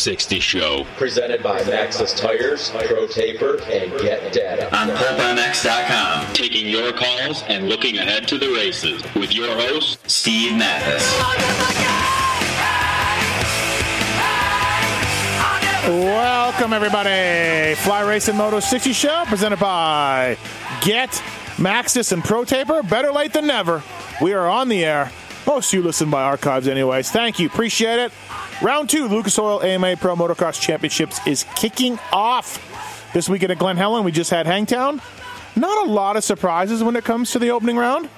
60 show. Presented by Maxxis Tires, Pro Taper, and Get Data. On PulpMX.com. Taking your calls and looking ahead to the races with your host, Steve Matthes. Welcome, everybody. Fly Racing Moto 60 show presented by Get Maxxis and Pro Taper. Better late than never. We are on the air. Most of you listen by archives, anyways. Thank you. Appreciate it. Round two, Lucas Oil AMA Pro Motocross Championships is kicking off this weekend at Glen Helen. We just had Hangtown. Not a lot of surprises when it comes to the opening round.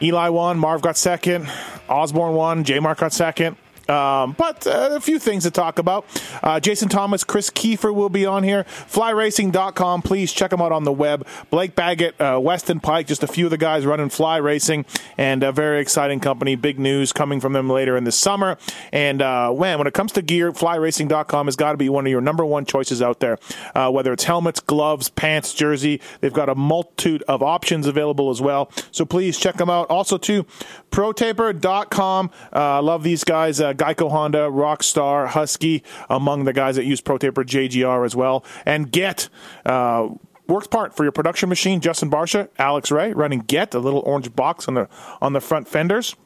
Eli won, Marv got second, Osborne won, J Mart got second. Um, but uh, a few things to talk about. Uh, Jason Thomas, Kris Keefer will be on here. FlyRacing.com. Please check them out on the web. Blake Baggett, uh, Weston Peick, just a few of the guys running Fly Racing, and a very exciting company. Big news coming from them later in the summer. And uh, man, when it comes to gear, FlyRacing.com has got to be one of your number one choices out there. Uh, whether it's helmets, gloves, pants, jersey, they've got a multitude of options available as well. So please check them out. Also, too, ProTaper.com. Uh, love these guys. Geico Honda, Rockstar, Husky, among the guys that use ProTaper JGR as well. And Get. Uh, Works part for your production machine, Justin Barcia, Alex Ray, running Get, a little orange box on the on the front fenders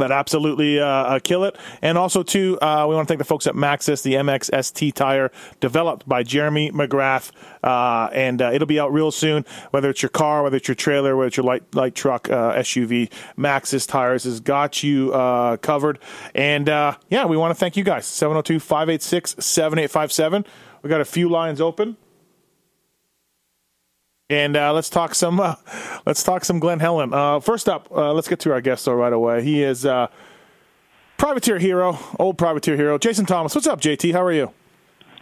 that absolutely uh, uh, kill it. And also, too, uh, we want to thank the folks at Maxxis, the MXST tire developed by Jeremy McGrath. Uh, and uh, it'll be out real soon, whether it's your car, whether it's your trailer, whether it's your light, light truck, uh, SUV. Maxxis Tires has got you covered. And yeah, we want to thank you guys. 702 586 7857. We got a few lines open. And uh, let's talk some. Uh, let's talk some Glen Helen. Uh, first up, uh, let's get to our guest though right away. He is uh, privateer hero, old privateer hero, Jason Thomas. What's up, JT? How are you?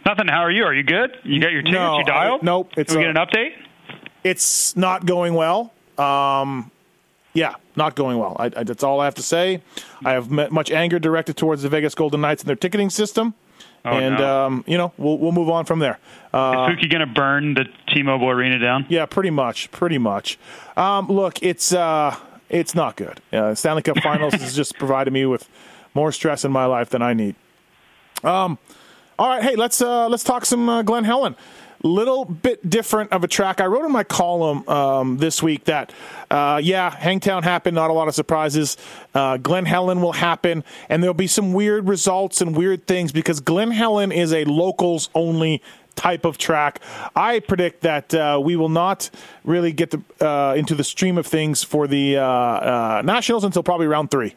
Nothing. How are you? Are you good? You got your tickets? No, you dialed? I- nope, it's, Can we get uh, an update? It's not going well. Um, yeah, not going well. I, I, that's all I have to say. I have met much anger directed towards the Vegas Golden Knights and their ticketing system. Oh, and no. um, you know we'll we'll move on from there. Uh, Is Pookie going to burn the T-Mobile Arena down? Yeah, pretty much, pretty much. Um, look, it's uh, it's not good. Uh, Stanley Cup Finals has just provided me with more stress in my life than I need. Um, all right, hey, let's uh, let's talk some uh, Glen Helen. Little bit different of a track. I wrote in my column um, this week that, uh, yeah, Hangtown happened. Not a lot of surprises. Uh, Glen Helen will happen, and there'll be some weird results and weird things because Glen Helen is a locals only type of track. I predict that uh, we will not really get the, uh, into the stream of things for the uh, uh, Nationals until probably round three.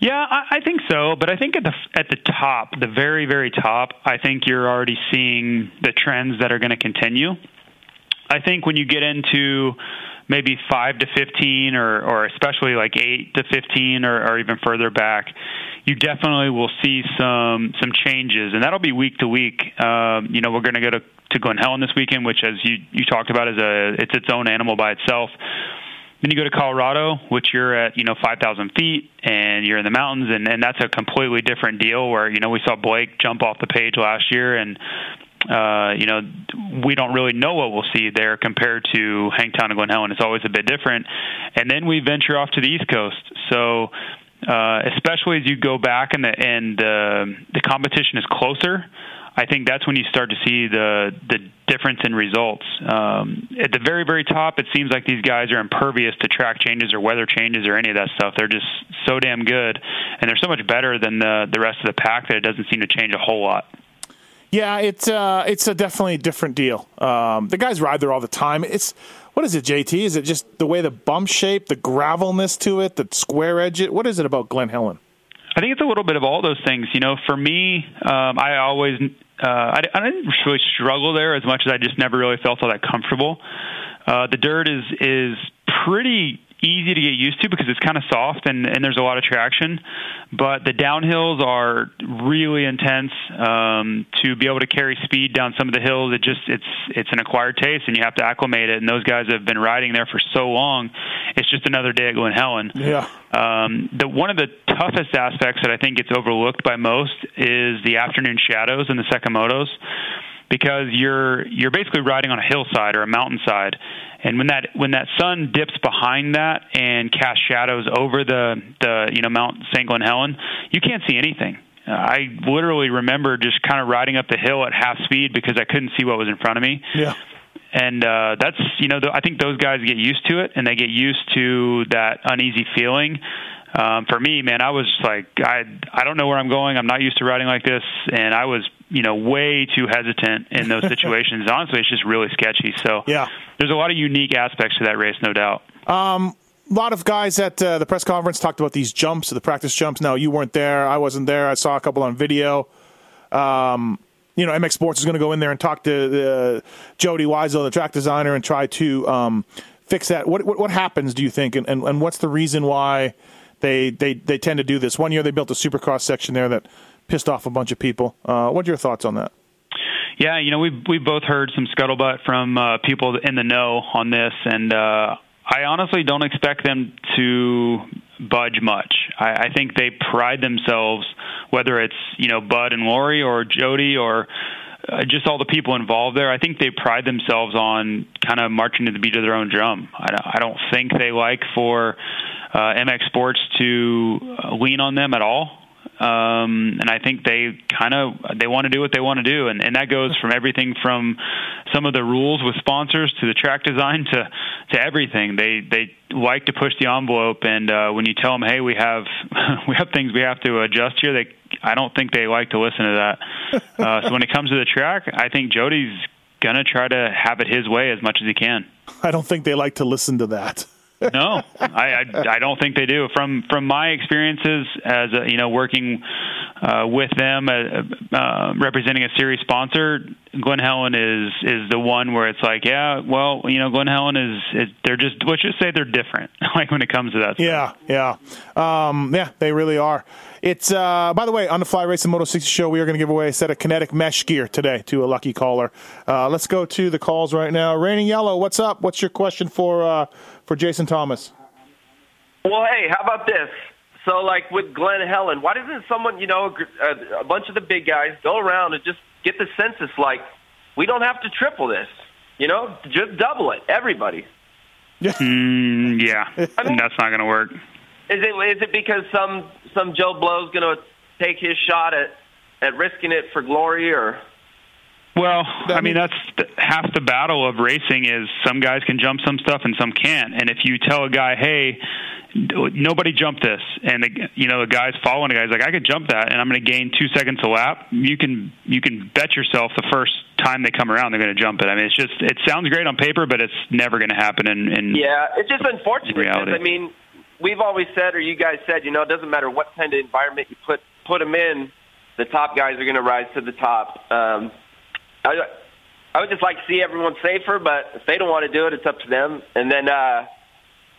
Yeah, I, I think so. But I think at the at the top, the very very top, I think you're already seeing the trends that are going to continue. I think when you get into maybe five to fifteen, or or especially like eight to fifteen, or, or even further back, you definitely will see some some changes, and that'll be week to week. Um, you know, we're going to go to to Glen Helen this weekend, which, as you you talked about, is a it's its own animal by itself. Then you go to Colorado, which you're at, you know, 5,000 feet and you're in the mountains, and, and that's a completely different deal where, you know, we saw Blake jump off the page last year, and, uh, you know, we don't really know what we'll see there compared to Hangtown and Glen Helen. It's always a bit different. And then we venture off to the East Coast. So, uh, especially as you go back and the, and uh, the competition is closer, I think that's when you start to see the the difference in results. Um, at the very very top, it seems like these guys are impervious to track changes or weather changes or any of that stuff. They're just so damn good, and they're so much better than the the rest of the pack that it doesn't seem to change a whole lot. Yeah, it's uh, it's a definitely a different deal. Um, the guys ride there all the time. It's what is it, JT? Is it just the way the bump shape, the gravelness to it, the square edge? It what is it about Glen Helen? I think it's a little bit of all those things. You know, for me, um, I always uh, I, I didn't really struggle there as much as I just never really felt all that comfortable. Uh, the dirt is is pretty easy to get used to because it's kind of soft and, and there's a lot of traction. But the downhills are really intense. Um, to be able to carry speed down some of the hills, it just it's it's an acquired taste, and you have to acclimate it. And those guys have been riding there for so long. It's just another day at Glen Helen. Yeah. Um, the one of the toughest aspects that I think gets overlooked by most is the afternoon shadows in the Sekimotos because you're you're basically riding on a hillside or a mountainside and when that when that sun dips behind that and casts shadows over the the you know Mount St. Glen Helen, you can't see anything. I literally remember just kind of riding up the hill at half speed because I couldn't see what was in front of me. Yeah. And uh, that's you know the, I think those guys get used to it and they get used to that uneasy feeling. Um, for me, man, I was like I I don't know where I'm going. I'm not used to riding like this, and I was you know way too hesitant in those situations. Honestly, it's just really sketchy. So Yeah. there's a lot of unique aspects to that race, no doubt. A lot of guys at uh, the press conference talked about these jumps, the practice jumps. Now you weren't there, I wasn't there. I saw a couple on video. Um, you know, MX Sports is going to go in there and talk to uh, Jody Weisel, the track designer, and try to um, fix that. What, what what happens? Do you think, and, and and what's the reason why they they they tend to do this? One year they built a supercross section there that pissed off a bunch of people. Uh, what are your thoughts on that? Yeah, you know, we've we've both heard some scuttlebutt from uh, people in the know on this, and uh, I honestly don't expect them to budge much. I, I think they pride themselves, whether it's you know Bud and Lori or Jody or uh, just all the people involved there. I think they pride themselves on kind of marching to the beat of their own drum. I, I don't think they like for uh, MX Sports to uh, lean on them at all um, and I think they kind of they want to do what they want to do, and, and that goes from everything from some of the rules with sponsors to the track design to to everything. They they like to push the envelope, and uh, when you tell them, hey, we have we have things we have to adjust here, they I don't think they like to listen to that. Uh, so when it comes to the track, I think Jody's gonna try to have it his way as much as he can. I don't think they like to listen to that. No, I, I I don't think they do. From from my experiences as a, you know working uh, with them, uh, uh, representing a series sponsor, Glen Helen is is the one where it's like, yeah, well, you know, Glen Helen is, is they're just let's just say they're different. like when it comes to that. stuff. Yeah, yeah, um, yeah. They really are. It's uh, by the way on the Fly Racing Moto 60 show. We are going to give away a set of kinetic mesh gear today to a lucky caller. Uh, let's go to the calls right now. Raining Yellow, what's up? What's your question for uh, for Jason Thomas? Well, hey, how about this? So, like with Glen Helen, why doesn't someone, you know, a, a, a bunch of the big guys go around and just get the census? Like, we don't have to triple this, you know, just double it, everybody. Mm, yeah, that's not going to work. Is it is it because some some Joe Blow's going to take his shot at at risking it for glory, or Well, I mean that's the, half the battle of racing is some guys can jump some stuff and some can't. And if you tell a guy, "Hey, nobody jump this," and the, you know the guy's following the guy's like, "I could jump that, and I'm going to gain two seconds a lap," you can you can bet yourself the first time they come around they're going to jump it. I mean, it's just it sounds great on paper, but it's never going to happen And in yeah, it's just unfortunate. 'cause, Reality. I mean, we've always said, or you guys said, you know, it doesn't matter what kind of environment you put put them in, the top guys are going to rise to the top. Um, I, I would just like to see everyone safer, but if they don't want to do it, it's up to them. And then uh,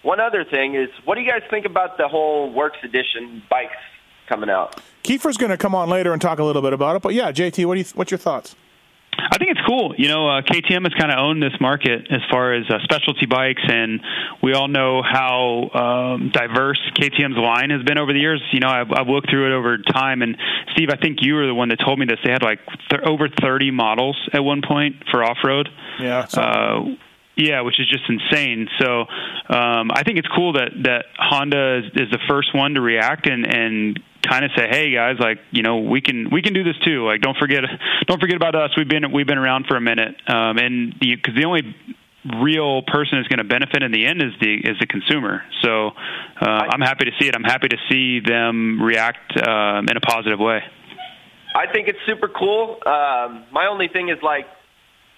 one other thing is, what do you guys think about the whole Works Edition bikes coming out? Keefer's going to come on later and talk a little bit about it. But yeah, JT, what do you what's your thoughts? I think it's cool. You know, uh, KTM has kind of owned this market as far as uh, specialty bikes, and we all know how um, diverse KTM's line has been over the years. You know, I've, I've looked through it over time, and Steve, I think you were the one that told me this. They had like th- over 30 models at one point for off road. Yeah, so- Uh, yeah, which is just insane. So um, I think it's cool that that Honda is, is the first one to react and and kind of say, hey guys, like you know we can we can do this too. Like don't forget don't forget about us. We've been we've been around for a minute, um, and because the only real person is going to benefit in the end is the is the consumer. So uh, I'm happy to see it. I'm happy to see them react um, in a positive way. I think it's super cool. Um, my only thing is like,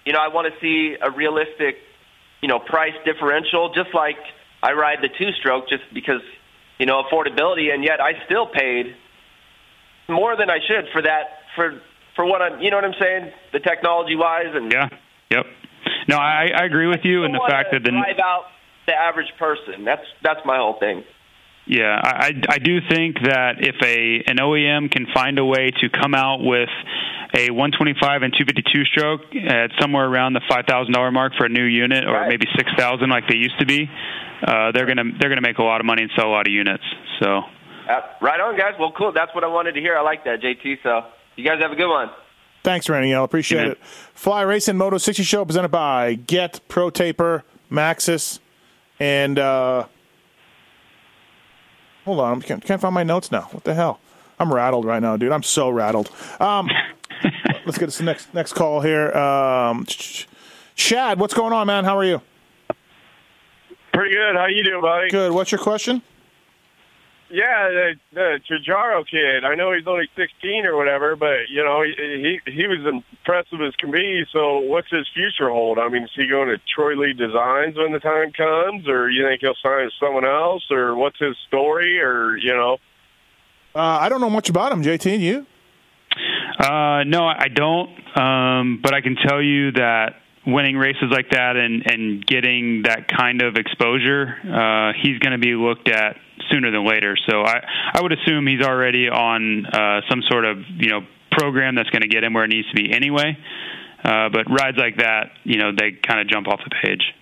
you know, I want to see a realistic, you know, price differential. Just like I ride the two-stroke, just because, you know, affordability, and yet I still paid, more than I should for that for for what I'm. You know what I'm saying? The technology wise and Yeah. Yep. No, I, I agree with you in the fact that the drive out the average person. That's that's my whole thing. Yeah, I, I I do think that if a an OEM can find a way to come out with a 125 and 252 stroke at somewhere around the five thousand dollar mark for a new unit, or Right. maybe six thousand like they used to be, uh, they're gonna they're gonna make a lot of money and sell a lot of units. So Uh, right on, guys. Well, cool. That's what I wanted to hear. I like that, JT. So you guys have a good one. Thanks, Raniel. Appreciate Amen. it. Fly Racing Moto 60 Show presented by Get, Pro Taper, Maxxis, and uh, hold on, I can't, can't find my notes now. What the hell? I'm rattled right now, dude. I'm so rattled. Um, let's get to the next next call here. Um, Shad, what's going on, man? How are you? Pretty good. How you doing, buddy? Good. What's your question? Yeah, the, the Chijaro kid. I know he's only 16 or whatever, but you know he he, he was impressive as can be. So, what's his future hold? I mean, is he going to Troy Lee Designs when the time comes, or you think he'll sign with someone else, or what's his story, or you know? Uh, I don't know much about him, JT. You? Uh, no, I don't. Um, but I can tell you that winning races like that and, and getting that kind of exposure, uh, he's going to be looked at sooner than later. So I, I would assume he's already on uh, some sort of you know program that's going to get him where it needs to be anyway. Uh, but rides like that, you know, they kind of jump off the page.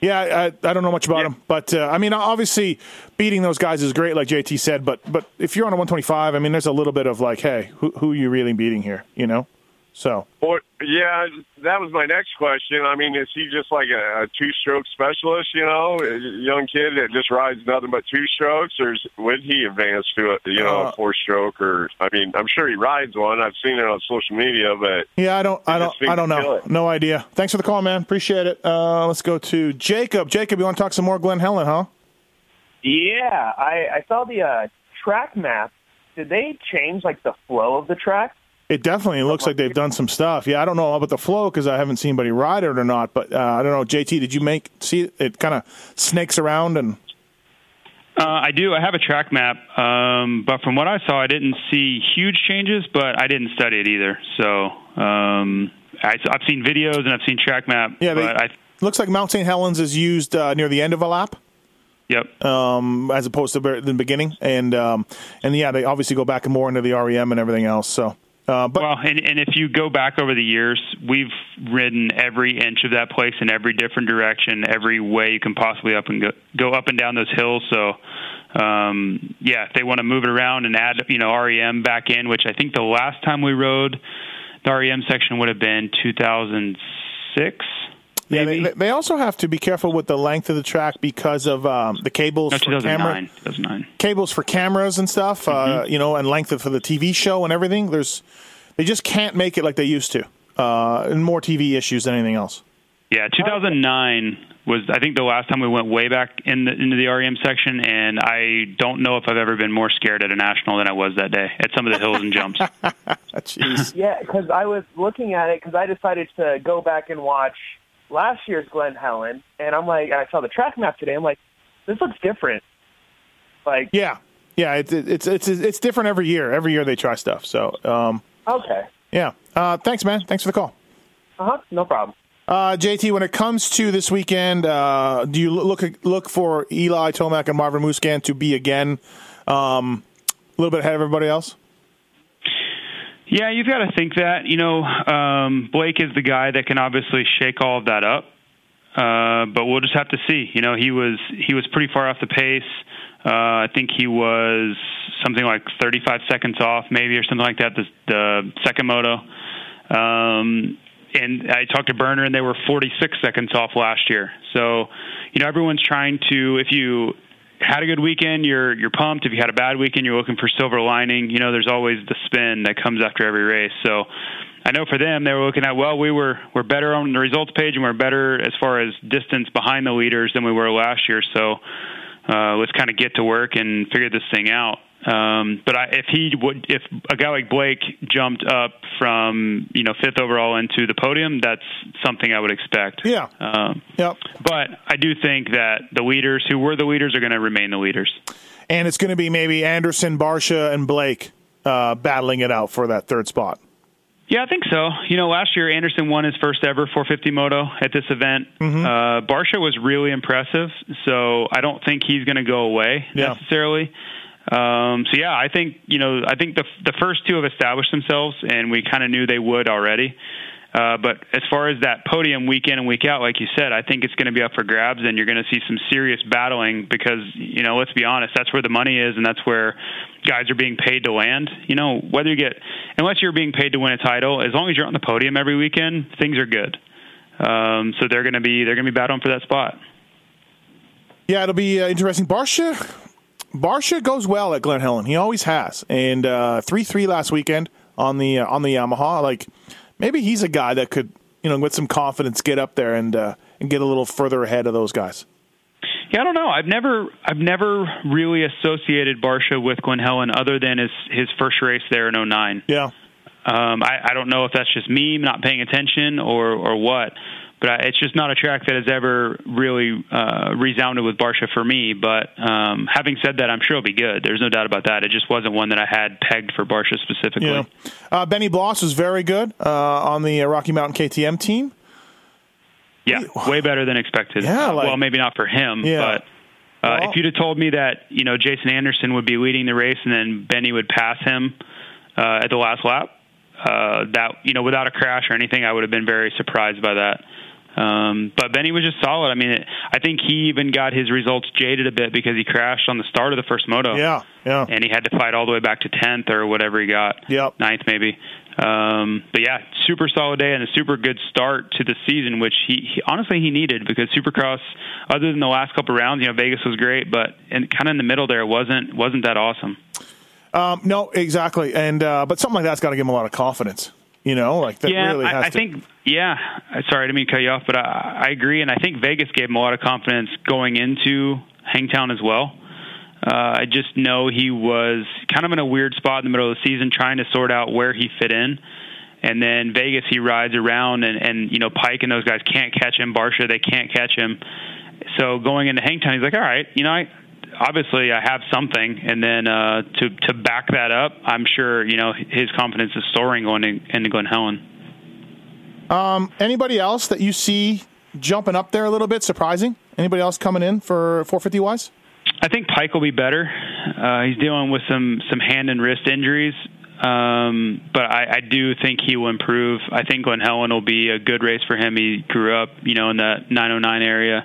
Yeah, I, I don't know much about him, but uh, I mean, obviously, beating those guys is great, like JT said. But but if you're on a 125, I mean, there's a little bit of like, hey, who who are you really beating here? You know? So Or yeah, that was my next question. I mean, is he just like a, a two-stroke specialist? You know, a young kid that just rides nothing but two strokes, or is, would he advance to a you know Uh, a four-stroke? Or I mean, I'm sure he rides one. I've seen it on social media, but yeah, I don't I don't I don't know, no idea. Thanks for the call, man. Appreciate it. Uh, let's go to Jacob. Jacob, you want to talk some more Glen Helen, huh? Yeah, I, I saw the uh, track map. Did they change like the flow of the track? It definitely looks like they've done some stuff. Yeah, I don't know about the flow because I haven't seen anybody ride it or not. But uh, I don't know, JT, did you make see it? It kind of snakes around and Uh, I do. I have a track map, um, but from what I saw, I didn't see huge changes. But I didn't study it either. So um, I, I've seen videos and I've seen track map. yeah, they, but I, looks like Mount St. Helens is used uh, near the end of a lap. yep. um, as opposed to the beginning. And um, and yeah, they obviously go back and more into the REM and everything else. So, uh, but Well, and, and if you go back over the years, we've ridden every inch of that place in every different direction, every way you can possibly up and go, go up and down those hills. So, um, yeah, if they want to move it around and add, you know, REM back in, which I think the last time we rode the REM section would have been 2006. Yeah, they, they also have to be careful with the length of the track because of um, the cables no, for camera 2009. cables for cameras and stuff. Uh, Mm-hmm. you know, and length of, for the TV show and everything. There's they just can't make it like they used to. Uh, and more TV issues than anything else. Yeah, 2009 was I think the last time we went way back in the, into the REM section, and I don't know if I've ever been more scared at a national than I was that day at some of the hills and jumps. Jeez. Yeah, because I was looking at it because I decided to go back and watch last year's Glen Helen, and I'm like, and I saw the track map today. I'm like, this looks different. Like, yeah, yeah. It's it's it's it's different every year. Every year they try stuff. So, um, okay, yeah. Uh, thanks, man. Thanks for the call. uh huh, no problem. Uh, JT, when it comes to this weekend, uh, do you look look for Eli Tomac and Marvin Musquin to be again um, a little bit ahead of everybody else? Yeah, you've got to think that. You know, um, Blake is the guy that can obviously shake all of that up. Uh, but we'll just have to see. You know, he was he was pretty far off the pace. Uh, I think he was something like 35 seconds off, maybe or something like that. The, the second moto. Um, and I talked to Burner, and they were 46 seconds off last year. So, you know, everyone's trying to. If you had a good weekend, you're you're pumped. If you had a bad weekend, you're looking for silver lining. You know, there's always the spin that comes after every race. So, I know for them, they were looking at well, we were we're better on the results page, and we're better as far as distance behind the leaders than we were last year. So, uh, let's kind of get to work and figure this thing out. Um, but I, if he would, if a guy like Blake jumped up from you know fifth overall into the podium, that's something I would expect. Yeah. Um, Yep. but I do think that the leaders who were the leaders are going to remain the leaders. And it's going to be maybe Anderson, Barcia, and Blake uh, battling it out for that third spot. Yeah, I think so. You know, last year Anderson won his first ever 450 moto at this event. Mm-hmm. Uh, Barcia was really impressive, so I don't think he's going to go away Yeah. necessarily. Um, so yeah, I think you know, I think the the first two have established themselves, and we kind of knew they would already. Uh, but as far as that podium week in and week out, like you said, I think it's going to be up for grabs, and you're going to see some serious battling because you know, let's be honest, that's where the money is, and that's where guys are being paid to land. You know, whether you get unless you're being paid to win a title, as long as you're on the podium every weekend, things are good. Um, so they're going to be they're going to be battling for that spot. Yeah, it'll be uh, interesting. Barcia, Barcia goes well at Glen Helen. He always has, and uh, three three last weekend on the uh, on the Yamaha. Like maybe he's a guy that could, you know, with some confidence, get up there and uh, and get a little further ahead of those guys. Yeah, I don't know. I've never I've never really associated Barcia with Glen Helen other than his his first race there in 09. Yeah. Um, I, I don't know if that's just me not paying attention or or what, but I, it's just not a track that has ever really uh, resounded with Barcia for me. But um, having said that, I'm sure it'll be good. There's no doubt about that. It just wasn't one that I had pegged for Barcia specifically. Yeah. Uh, Benny Bloss was very good uh, on the uh, Rocky Mountain KTM team. Yeah, way better than expected. Yeah, like- well, maybe not for him, Yeah. but uh, Well- if you'd have told me that you know Jason Anderson would be leading the race and then Benny would pass him uh, at the last lap, uh, that you know without a crash or anything, I would have been very surprised by that. Um, but Benny was just solid. I mean, it, I think he even got his results jaded a bit because he crashed on the start of the first moto. Yeah, yeah. And he had to fight all the way back to tenth or whatever he got. Yep. Ninth maybe. Um, but yeah, super solid day and a super good start to the season, which he, he honestly he needed because Supercross, other than the last couple rounds, you know Vegas was great, but and kind of in the middle there wasn't wasn't that awesome. Um, no, exactly. And uh, but something like that's got to give him a lot of confidence. You know, like that yeah, really has I, I to. think yeah. uh, Sorry, I didn't mean to cut you off, but I, I agree, and I think Vegas gave him a lot of confidence going into Hangtown as well. Uh, I just know he was kind of in a weird spot in the middle of the season, trying to sort out where he fit in. And then Vegas, he rides around, and, and you know Peick and those guys can't catch him. Barcia, they can't catch him. So going into Hangtown, he's like, all right, you know, I obviously I have something, and then uh, to to back that up, I'm sure you know his confidence is soaring going in, into Glen Helen. Um, anybody else that you see jumping up there a little bit, surprising? Anybody else coming in for 450 wise? I think Peick will be better. Uh, he's dealing with some some hand and wrist injuries, um, but I, I do think he will improve. I think Glen Helen will be a good race for him. He grew up, you know, in the 909 area,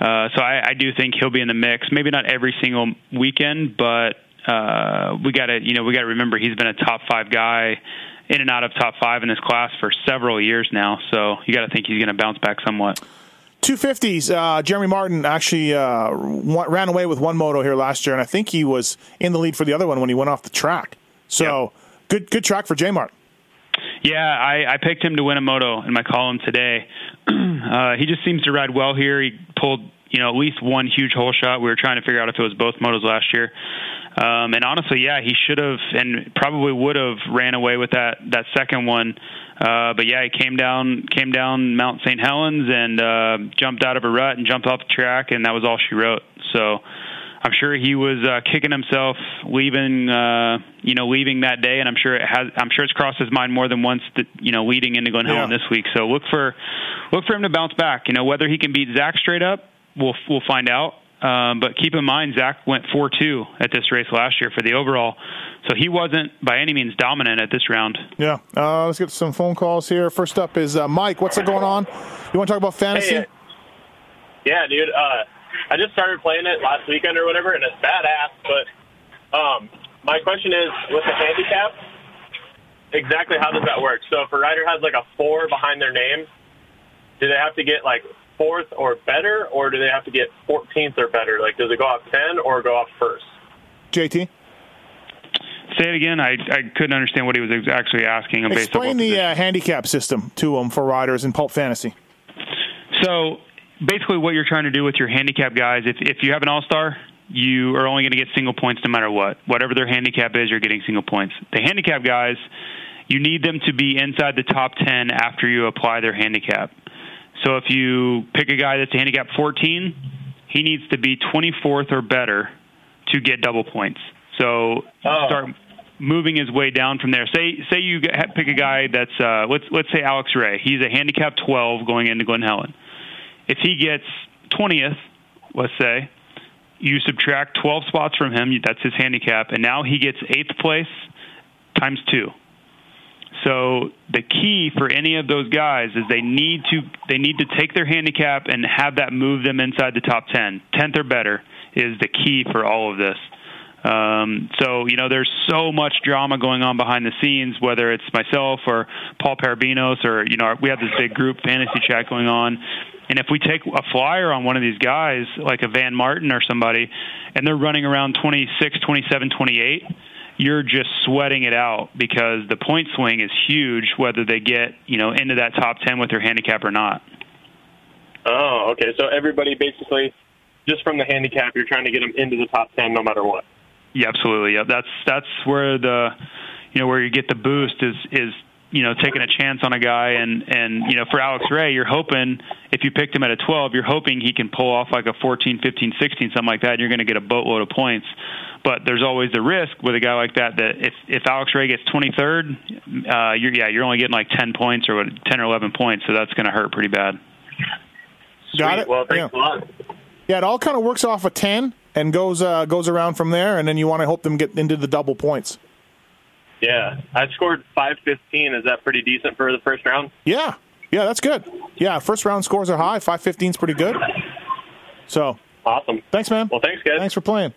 uh, so I, I do think he'll be in the mix. Maybe not every single weekend, but uh, we got to, you know, we got to remember he's been a top five guy in and out of top five in this class for several years now. So you got to think he's going to bounce back somewhat. 250s. Uh, Jeremy Martin actually uh, ran away with one moto here last year, and I think he was in the lead for the other one when he went off the track. So good, good track for J Mart. Yeah, I, I picked him to win a moto in my column today. uh, he just seems to ride well here. He pulled, you know, at least one huge hole shot. We were trying to figure out if it was both motos last year. Um, and honestly, yeah, he should have and probably would have ran away with that that second one. Uh, but yeah, he came down came down Mount St. Helens and uh, jumped out of a rut and jumped off the track, and that was all she wrote. So I'm sure he was uh, kicking himself leaving, uh, you know, leaving that day, and I'm sure it has. I'm sure it's crossed his mind more than once, that, you know, leading into Glen Helen Yeah. this week. So look for look for him to bounce back. You know, whether he can beat Zach straight up, we'll we'll find out. Um, but keep in mind, Zach went 4-2 at this race last year for the overall, so he wasn't by any means dominant at this round. Yeah. Uh, let's get some phone calls here. First up is uh, Mike. What's going on? You want to talk about fantasy? Hey, yeah, dude. Uh, I just started playing it last weekend or whatever, and it's badass. But um, my question is, with the handicap, exactly how does that work? So if a rider has like a four behind their name, do they have to get like fourth or better, or do they have to get 14th or better? Like, does it go off 10 or go off first? JT? Say it again. I I couldn't understand what he was actually asking. Based on Explain the uh, handicap system to them for riders in Pulp Fantasy. So basically, what you're trying to do with your handicap guys, if if you have an all star, you are only going to get single points no matter what. Whatever their handicap is, you're getting single points. The handicap guys, you need them to be inside the top ten after you apply their handicap. So if you pick a guy that's a handicap 14, he needs to be 24th or better to get double points. So start moving his way down from there. Say say you pick a guy that's uh, let's let's say Alex Ray. He's a handicap 12 going into Glen Helen. If he gets 20th, let's say, you subtract 12 spots from him. That's his handicap, and now he gets eighth place times two. So the key for any of those guys is they need to they need to take their handicap and have that move them inside the top 10. 10th or better is the key for all of this. Um, so you know, there's so much drama going on behind the scenes. Whether it's myself or Paul Perebijnos, or you know, we have this big group fantasy chat going on. And if we take a flyer on one of these guys, like a Vann Martin or somebody, and they're running around 26, 27, 28, you're just sweating it out because the point swing is huge, whether they get you know into that top 10 with their handicap or not. Oh, okay. So everybody basically, just from the handicap, you're trying to get them into the top ten no matter what. Yeah, absolutely. Yeah, that's that's where the you know where you get the boost is is you know taking a chance on a guy and and you know for Alex Ray, you're hoping if you picked him at a 12, you're hoping he can pull off like a 14, 15, 16, something like that. And you're going to get a boatload of points. But there's always the risk with a guy like that that if if Alex Ray gets 23rd, uh, you're yeah you're only getting like 10 points or what, 10 or 11 points, so that's going to hurt pretty bad. Got it. Well, thanks Yeah. a lot. Yeah, it all kind of works off a ten and goes uh, goes around from there, and then you want to hope them get into the double points. Yeah, I scored 515. Is that pretty decent for the first round? Yeah, yeah, that's good. Yeah, first round scores are high. Five fifteen is pretty good. So awesome. Thanks, man. Well, thanks, guys. Thanks for playing.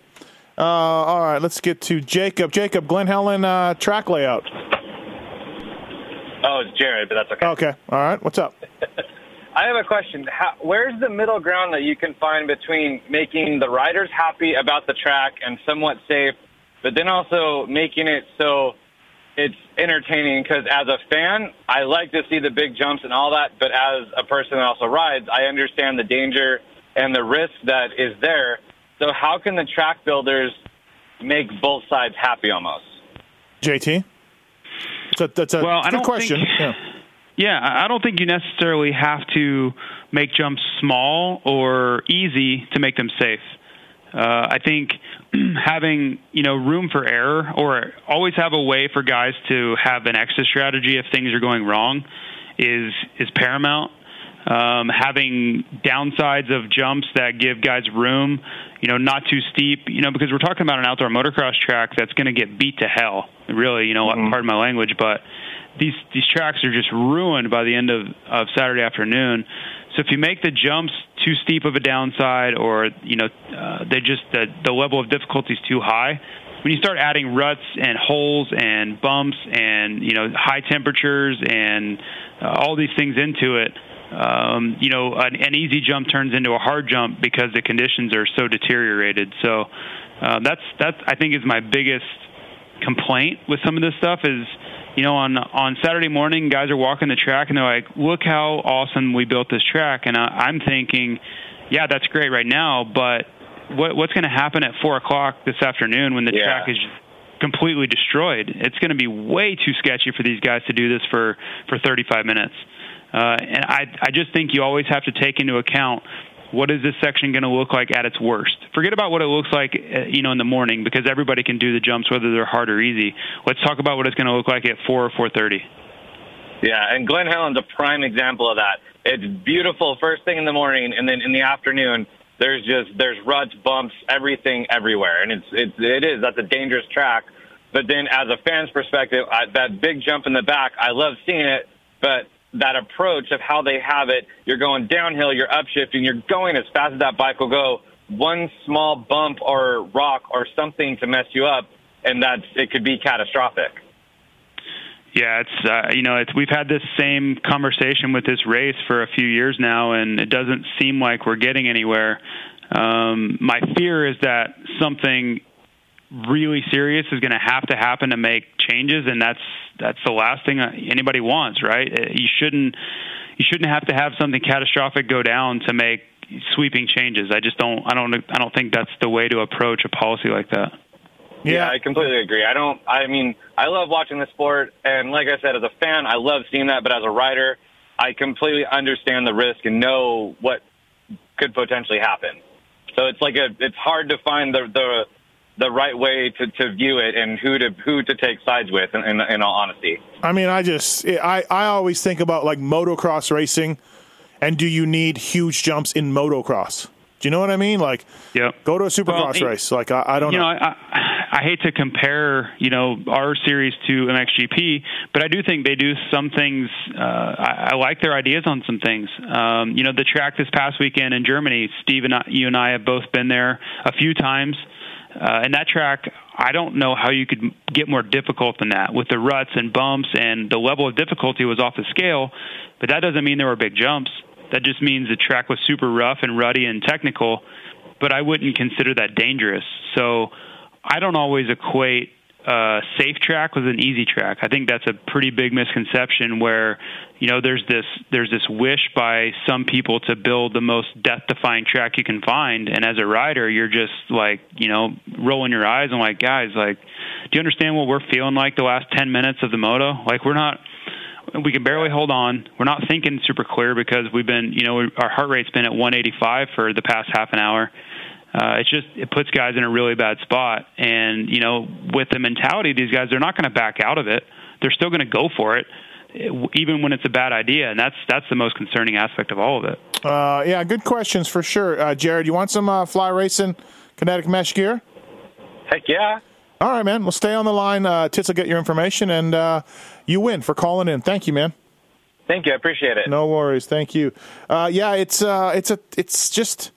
Uh, all right, let's get to Jacob. Jacob, Glen Helen uh, track layout. Oh, it's Jared, but that's okay. Okay, all right. What's up? I have a question. How, where's the middle ground that you can find between making the riders happy about the track and somewhat safe, but then also making it so it's entertaining? Because as a fan, I like to see the big jumps and all that, but as a person that also rides, I understand the danger and the risk that is there. So how can the track builders make both sides happy almost? JT. That's a, that's a Well, I good don't question. think- Yeah. Yeah, I I don't think you necessarily have to make jumps small or easy to make them safe. Uh, I think having you know room for error, or always have a way for guys to have an exit strategy if things are going wrong, is is paramount. Um, having downsides of jumps that give guys room, you know, not too steep, you know, because we're talking about an outdoor motocross track that's going to get beat to hell. Really, you know, pardon my language, but these these tracks are just ruined by the end of of Saturday afternoon. So if you make the jumps too steep of a downside, or you know, uh, they just the the level of difficulty is too high. When you start adding ruts and holes and bumps and you know high temperatures and uh, all these things into it, um, you know, an, an easy jump turns into a hard jump because the conditions are so deteriorated. So uh, that's that's I think is my biggest complaint with some of this stuff is you know on on Saturday morning guys are walking the track and they're like look how awesome we built this track. And I, I'm thinking yeah that's great right now but what what's going to happen at four o'clock this afternoon when the Yeah. track is completely destroyed? It's going to be way too sketchy for these guys to do this for for 35 minutes. Uh, and I I just think you always have to take into account what is this section going to look like at its worst? Forget about what it looks like, uh, you know, in the morning because everybody can do the jumps whether they're hard or easy. Let's talk about what it's going to look like at four or four thirty. Yeah, and Glen Helen's a prime example of that. It's beautiful first thing in the morning, and then in the afternoon, there's just there's ruts, bumps, everything everywhere, and it's it's it is that's a dangerous track. But then, as a fan's perspective, I, that big jump in the back, I love seeing it, but that approach of how they have it, you're going downhill, you're upshifting, you're going as fast as that bike will go. One small bump or rock or something to mess you up, and that's it could be catastrophic. Yeah, it's uh, you know, it's we've had this same conversation with this race for a few years now, and it doesn't seem like we're getting anywhere. Um, my fear is that something really serious is going to have to happen to make changes, and that's that's the last thing anybody wants, right? Uh, You shouldn't you shouldn't have to have something catastrophic go down to make sweeping changes. I just don't I don't I don't think that's the way to approach a policy like that. Yeah. I completely agree. I don't. I mean, I love watching the sport, and like I said, as a fan, I love seeing that. But as a writer, I completely understand the risk and know what could potentially happen. So it's like a. It's hard to find the the the right way to, to view it and who to who to take sides with. In, in, in all honesty, I mean, I just I I always think about like motocross racing, and do you need huge jumps in motocross? Do you know what I mean? Like, Yep. go to a supercross Well, it- race. Like, I, I don't you know. know, I, I, I hate to compare, you know, our series to MXGP, but I do think they do some things. Uh, I, I like their ideas on some things. Um, you know, the track this past weekend in Germany, Steve and I, you and I have both been there a few times. Uh, and that track, I don't know how you could get more difficult than that with the ruts and bumps, and the level of difficulty was off the scale. But that doesn't mean there were big jumps. That just means the track was super rough and ruddy and technical. But I wouldn't consider that dangerous. So I don't always equate uh, safe track with an easy track. I think that's a pretty big misconception where you know there's this there's this wish by some people to build the most death defying track you can find and as a rider you're just like you know rolling your eyes and like guys like do you understand what we're feeling like the last 10 minutes of the moto like we're not we can barely hold on. We're not thinking super clear because we've been, you know, our heart rate's been at 185 for the past half an hour. Uh, it's just it puts guys in a really bad spot, and you know, with the mentality, of these guys they're not going to back out of it. They're still going to go for it, even when it's a bad idea, and that's that's the most concerning aspect of all of it. Uh, yeah, good questions for sure. Uh, Jared, you want some uh, fly racing kinetic mesh gear? heck yeah. All right, man. We'll stay on the line. Uh, Tits will get your information, and uh, you win for calling in. Thank you, man. Thank you. I appreciate it. No worries. Thank you. Uh, yeah, it's uh, it's a it's just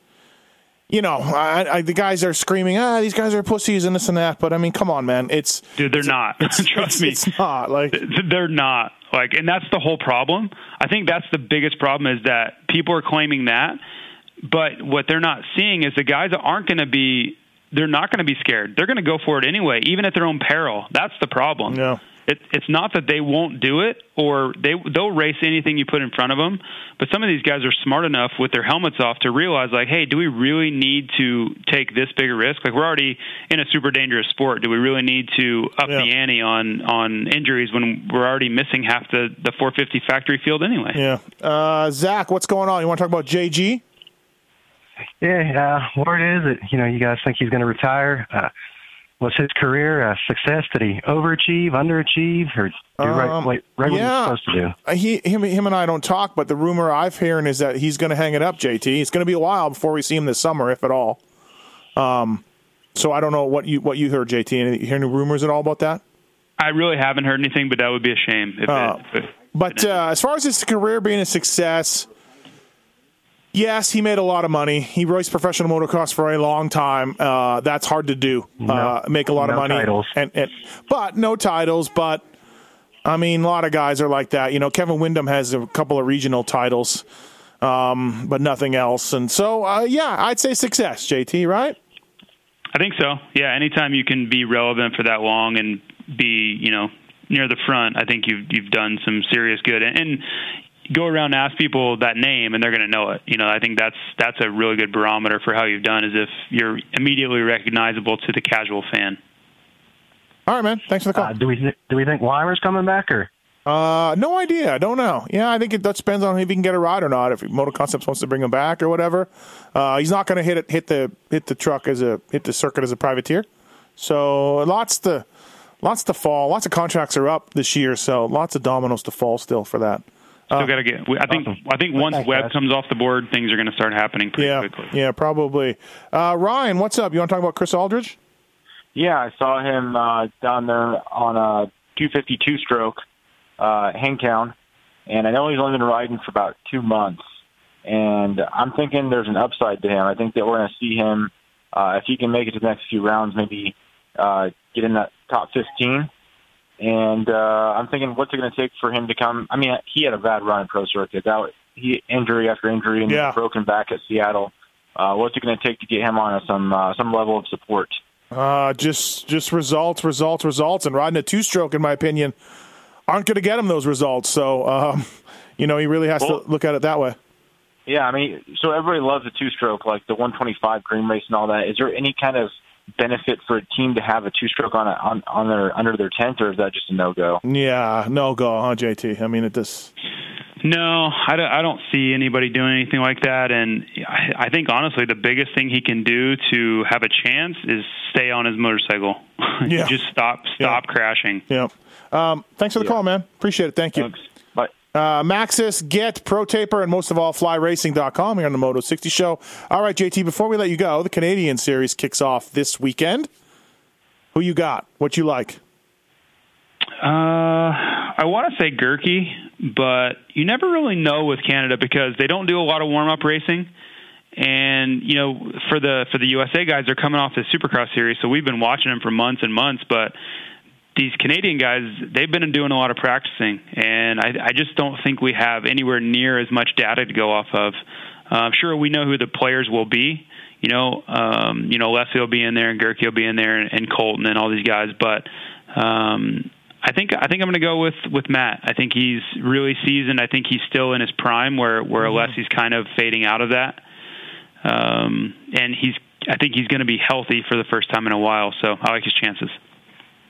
you know I, I, the guys are screaming ah these guys are pussies and this and that, but I mean come on, man. It's Dude, they're not. Trust it's, me. It's not like they're not like and that's the whole problem i think that's the biggest problem is that people are claiming that but what they're not seeing is the guys that aren't going to be they're not going to be scared they're going to go for it anyway even at their own peril that's the problem Yeah. It, it's not that they won't do it or they they'll race anything you put in front of them but some of these guys are smart enough with their helmets off to realize like hey do we really need to take this big a risk like we're already in a super dangerous sport do we really need to up Yeah. the ante on on injuries when we're already missing half the the 450 factory field anyway yeah. Uh, Zach, what's going on? You want to talk about JG? Yeah, uh, word is that you know you guys think he's going to retire. Uh, was his career a success? Did he overachieve, underachieve, or do right, Um, right, right what yeah. he's supposed to do? Uh, He, him, him, and I don't talk, but the rumor I've hearing is that he's going to hang it up. JT, it's going to be a while before we see him this summer, if at all. Um, so I don't know what you what you heard, JT. Any, you hear any rumors at all about that? i really haven't heard anything but that would be a shame if, Uh, it, if it, But uh, as far as his career being a success, yes, he made a lot of money. He raced professional motocross for a long time. Uh, that's hard to do. uh, make a lot of no money, titles. and, and but no titles. But I mean, a lot of guys are like that. You know, Kevin Windham has a couple of regional titles, um, but nothing else. And so, uh, yeah, I'd say success, JT. Right? I think so. Yeah, anytime you can be relevant for that long and be, you know, near the front, I think you've you've done some serious good. And, and go around and ask people that name, and they're going to know it. You know, I think that's that's a really good barometer for how you've done, is if you're immediately recognizable to the casual fan. All right, man. Thanks for the call. Uh, do we th- do we think Weimer's coming back or? Uh, no idea. I don't know. Yeah, I think it that depends on if he can get a ride or not. If Motor Concepts wants to bring him back or whatever, uh, he's not going to hit it, hit the hit the truck as a hit the circuit as a privateer. So lots to lots to fall. Lots of contracts are up this year, so lots of dominoes to fall still for that. Still got to get. I think. I think once Thanks, Webb guys. comes off the board, things are going to start happening pretty yeah, quickly. yeah, probably. Uh, Ryan, what's up? You want to talk about Chris Alldredge? Yeah, I saw him uh, down there on a 252 stroke, uh, Hangtown, and I know he's only been riding for about two months. And I'm thinking there's an upside to him. I think that we're going to see him uh, if he can make it to the next few rounds, maybe uh, get in that top 15. And uh, I'm thinking, what's it going to take for him to come? I mean, he had a bad run in pro circuit. That he injury after injury and Yeah. broken back at Seattle. Uh, what's it going to take to get him on some uh, some level of support? Uh, just just results, results, results, and riding a two stroke, in my opinion, aren't going to get him those results. So, um, you know, he really has Well- to look at it that way. Yeah, I mean, so everybody loves a two-stroke, like the 125 Green Race and all that. Is there any kind of benefit for a team to have a two-stroke on a, on on their under their tent, or is that just a no-go? Yeah, no go, huh, JT? I mean, it just No, I don't, I don't see anybody doing anything like that. And I, I think honestly, the biggest thing he can do to have a chance is stay on his motorcycle. Yeah. Just stop, stop crashing. Yeah. Um, thanks for the call, man. Appreciate it. Thank you. Bye. Uh, Maxxis, Get, Pro Taper, and most of all, FlyRacing.com here on the Moto 60 Show. All right, JT, before we let you go, the Canadian Series kicks off this weekend. Who you got? What you like? Uh, I want to say Gerke, but you never really know with Canada because they don't do a lot of warm up racing. And you know, for the for the USA guys, they're coming off the Supercross series, so we've been watching them for months and months. But these Canadian guys, they've been doing a lot of practicing, and I, I just don't think we have anywhere near as much data to go off of. Uh, sure, we know who the players will be. You know, um, you know, Alessi will be in there, and Gerke will be in there, and, and Colton, and all these guys. But um, I think I think I'm going to go with with Matt. I think he's really seasoned. I think he's still in his prime, where where Alessi's kind of fading out of that. Um, and he's I think he's going to be healthy for the first time in a while. So I like his chances.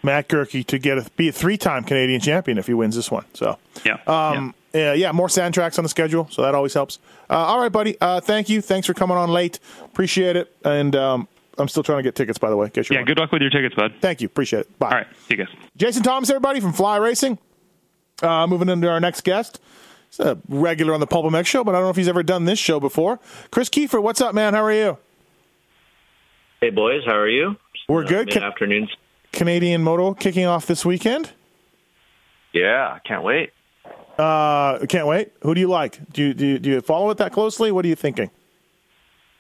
Matt Gerke to get a, be a three-time Canadian champion if he wins this one. So, yeah, um, yeah. yeah, more sand tracks on the schedule, so that always helps. Uh, all right, buddy. Uh, thank you. Thanks for coming on late. Appreciate it. And um, I'm still trying to get tickets, by the way. Get your Yeah, good luck with your tickets, bud. Thank you. Appreciate it. Bye. All right, see you guys. Jason Thomas, everybody from Fly Racing. Uh, moving into our next guest. He's a regular on the Pulp MX show, but I don't know if he's ever done this show before. Kris Keefer, what's up, man? How are you? Hey, boys, how are you? We're good. Mid afternoon. Canadian Moto kicking off this weekend. Yeah, can't wait. Uh, can't wait. Who do you like? Do you, do you do you follow it that closely? What are you thinking?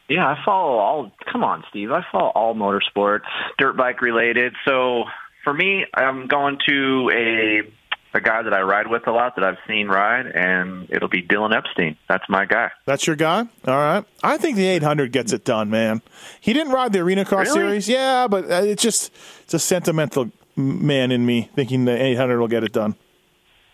Yeah, I follow all. Come on, Steve. I follow all motorsports, dirt bike related. So for me, I'm going to a a guy that I ride with a lot that I've seen ride, and it'll be Dylan Epstein. That's my guy. That's your guy. All right. I think the 800 gets it done, man. He didn't ride the Arena Cross Really? Series, yeah, but uh, it's just it's a sentimental man in me thinking the 800 will get it done.